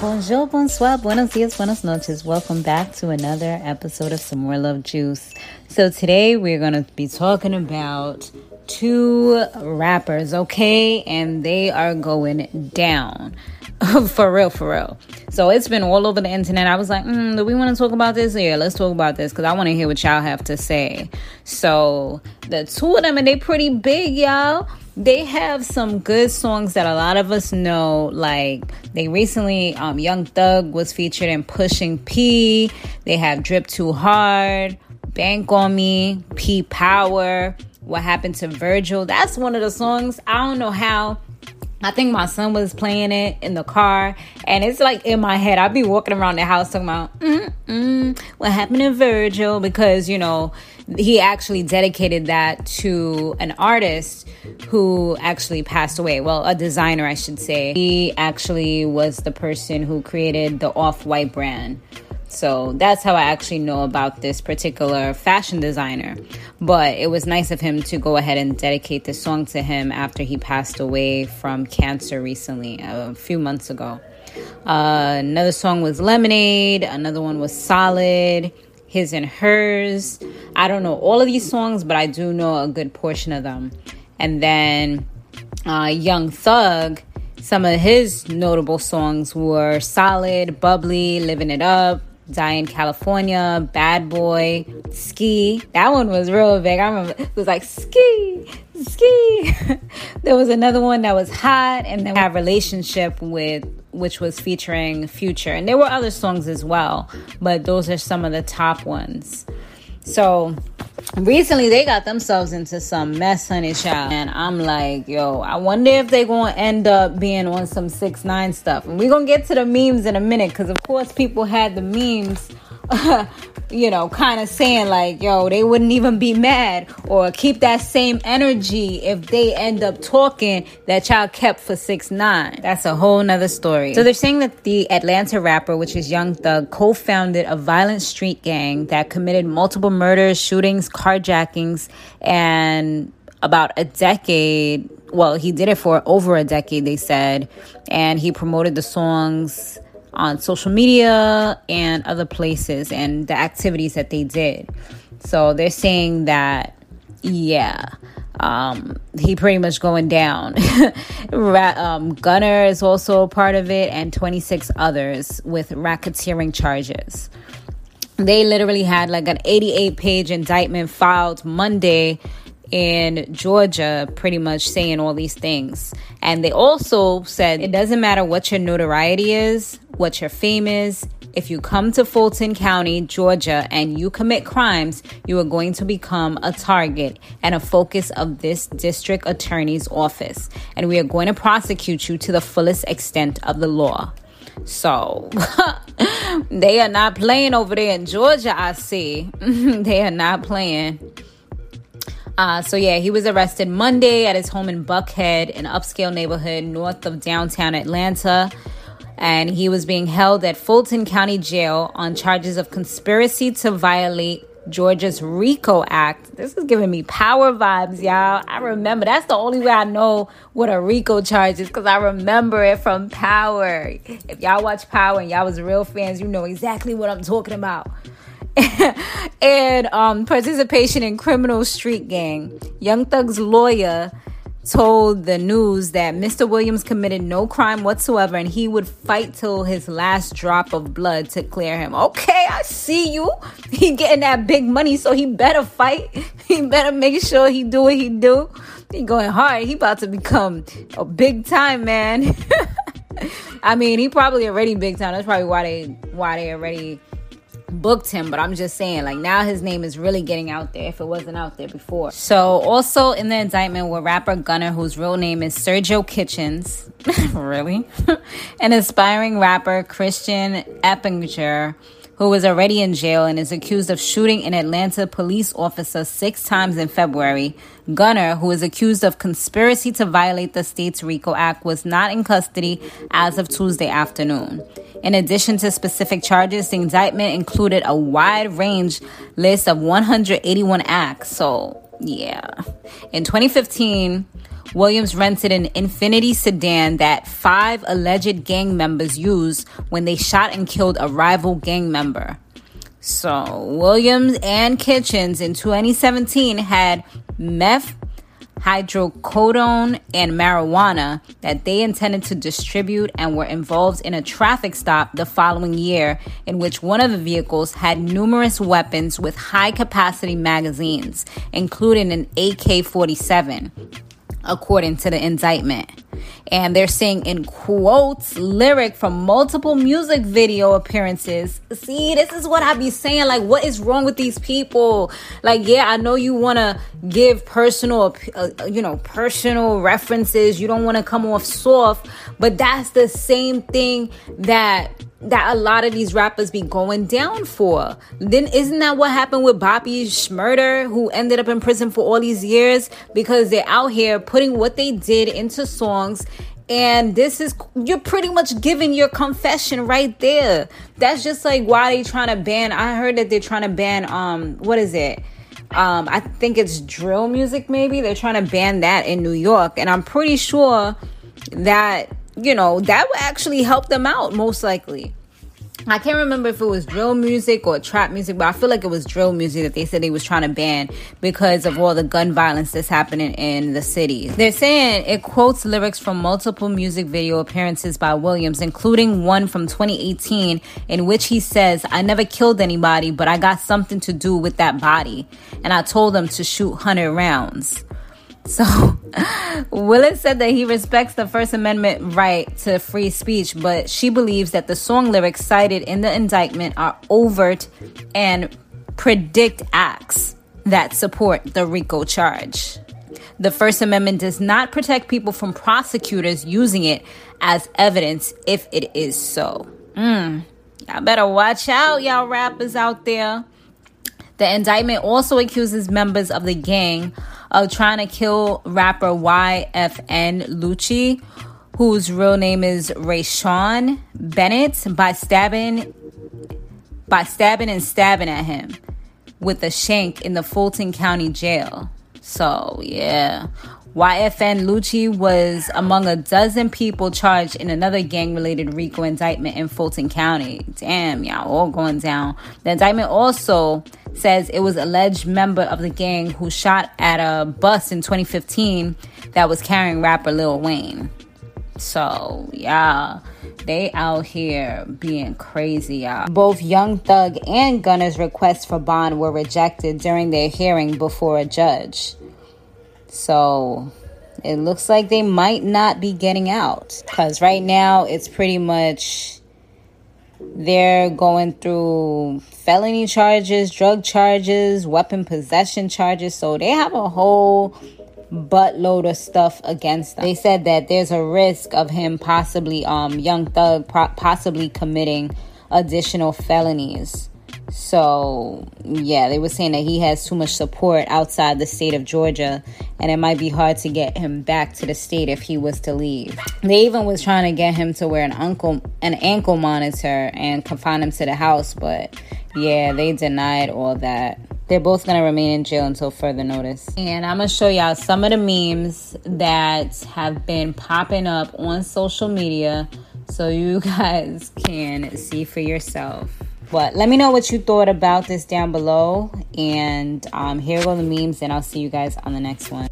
Bonjour, bonsoir, buenos dias, buenas noches. Welcome back to another episode of Some More Love Juice. So today we're going to be talking about two rappers, okay? And they are going down. for real, for real. So it's been all over the internet. I was like, mm, do we want to talk about this? Yeah, let's talk about this because I want to hear what y'all have to say. So the two of them, and they pretty big, y'all they have some good songs that a lot of us know. Like they recently, um, Young Thug was featured in Pushing P. They have Drip Too Hard, Bank on Me, P Power. What happened to Virgil? That's one of the songs. I don't know how. I think my son was playing it in the car, and it's like in my head. I'd be walking around the house talking about, mm what happened to Virgil? Because, you know, he actually dedicated that to an artist who actually passed away. Well, a designer, I should say. He actually was the person who created the Off White brand. So that's how I actually know about this particular fashion designer. But it was nice of him to go ahead and dedicate this song to him after he passed away from cancer recently, a few months ago. Uh, another song was Lemonade, another one was Solid his and hers. I don't know all of these songs, but I do know a good portion of them. And then uh, Young Thug, some of his notable songs were Solid, Bubbly, Living It Up, Die in California, Bad Boy, Ski. That one was real big. I remember it was like Ski, Ski. there was another one that was hot, and then we have Relationship with which was featuring Future. And there were other songs as well, but those are some of the top ones. So recently they got themselves into some mess, honey child. And I'm like, yo, I wonder if they gonna end up being on some six nine stuff. And we're gonna get to the memes in a minute, because of course people had the memes you know, kind of saying like, yo, they wouldn't even be mad or keep that same energy if they end up talking that y'all kept for six nine. That's a whole nother story. So they're saying that the Atlanta rapper, which is Young Thug, co-founded a violent street gang that committed multiple murders, shootings, carjackings, and about a decade. Well, he did it for over a decade, they said, and he promoted the songs on social media and other places and the activities that they did. So they're saying that, yeah, um, he pretty much going down. um, Gunna is also a part of it, and 26 others with racketeering charges. They literally had like an 88 page indictment filed Monday in Georgia pretty much saying all these things. And they also said it doesn't matter what your notoriety is, what your fame is. If you come to Fulton County, Georgia, and you commit crimes, you are going to become a target and a focus of this district attorney's office. And we are going to prosecute you to the fullest extent of the law. So they are not playing over there in Georgia, I see. they are not playing. Uh, so yeah, he was arrested Monday at his home in Buckhead, an upscale neighborhood north of downtown Atlanta. And he was being held at Fulton County Jail on charges of conspiracy to violate Georgia's RICO Act. This is giving me power vibes, y'all. I remember that's the only way I know what a RICO charge is because I remember it from Power. If y'all watch Power and y'all was real fans, you know exactly what I'm talking about. and um, participation in criminal street gang. Young Thug's lawyer told the news that Mr. Williams committed no crime whatsoever and he would fight till his last drop of blood to clear him. Okay, I see you. He getting that big money, so he better fight. He better make sure he do what he do. He going hard. He about to become a big time man. I mean, he probably already big time. That's probably why they why they already booked him, but I'm just saying, like, now his name is really getting out there if it wasn't out there before. So, also in the indictment were rapper Gunna, whose real name is Sergio Kitchens. really? An aspiring rapper, Christian Eppinger who was already in jail and is accused of shooting an Atlanta police officer six times in February. Gunna, who is accused of conspiracy to violate the state's RICO Act, was not in custody as of Tuesday afternoon. In addition to specific charges, the indictment included a wide range list of 181 acts. So, yeah. In 2015, Williams rented an Infiniti sedan that five alleged gang members used when they shot and killed a rival gang member. So, Williams and Kitchens in 2017 had meth, hydrocodone, and marijuana that they intended to distribute and were involved in a traffic stop the following year in which one of the vehicles had numerous weapons with high capacity magazines, including an AK 47 according to the indictment. And they're saying in quotes, lyric from multiple music video appearances. See, this is what I be saying. Like, what is wrong with these people? Like, yeah, I know you want to give personal, uh, you know, personal references. You don't want to come off soft, but that's the same thing that that a lot of these rappers be going down for. Then isn't that what happened with Bobby Shmurda, who ended up in prison for all these years? Because they're out here putting what they did into songs and this is you're pretty much giving your confession right there. That's just like why they trying to ban i heard that they're trying to ban um what is it? Um i think it's drill music maybe? They're trying to ban that in new york and i'm pretty sure that you know, that would actually help them out most likely. I can't remember if it was drill music or trap music, but I feel like it was drill music that they said they was trying to ban because of all the gun violence that's happening in the city. They're saying it quotes lyrics from multiple music video appearances by Williams, including one from 2018 in which he says, I never killed anybody, but I got something to do with that body. And I told them to shoot 100 rounds. So, Willis said that he respects the First Amendment right to free speech, but she believes that the song lyrics cited in the indictment are overt and predict acts that support the RICO charge. The First Amendment does not protect people from prosecutors using it as evidence if it is so. Mm, y'all better watch out, y'all rappers out there. The indictment also accuses members of the gang of trying to kill rapper YFN Lucci, whose real name is Rayshawn Bennett, by stabbing by stabbing and stabbing at him with a shank in the Fulton County Jail. So yeah. YFN Lucci was among a dozen people charged in another gang related RICO indictment in Fulton County. Damn, y'all all going down. The indictment also says it was alleged member of the gang who shot at a bus in 2015 that was carrying rapper Lil Wayne. So, yeah, they out here being crazy, y'all. Both Young Thug and Gunna's requests for bond were rejected during their hearing before a judge. So, it looks like they might not be getting out because right now it's pretty much they're going through felony charges, drug charges, weapon possession charges. So they have a whole buttload of stuff against them. They said that there's a risk of him possibly, um, Young Thug possibly committing additional felonies. So, yeah, they were saying that he has too much support outside the state of Georgia, and it might be hard to get him back to the state if he was to leave. They even was trying to get him to wear an ankle an ankle monitor and confine him to the house, but yeah, they denied all that. They're both gonna remain in jail until further notice. And I'm gonna show y'all some of the memes that have been popping up on social media so you guys can see for yourself. But let me know what you thought about this down below. And um, here go the memes, and I'll see you guys on the next one.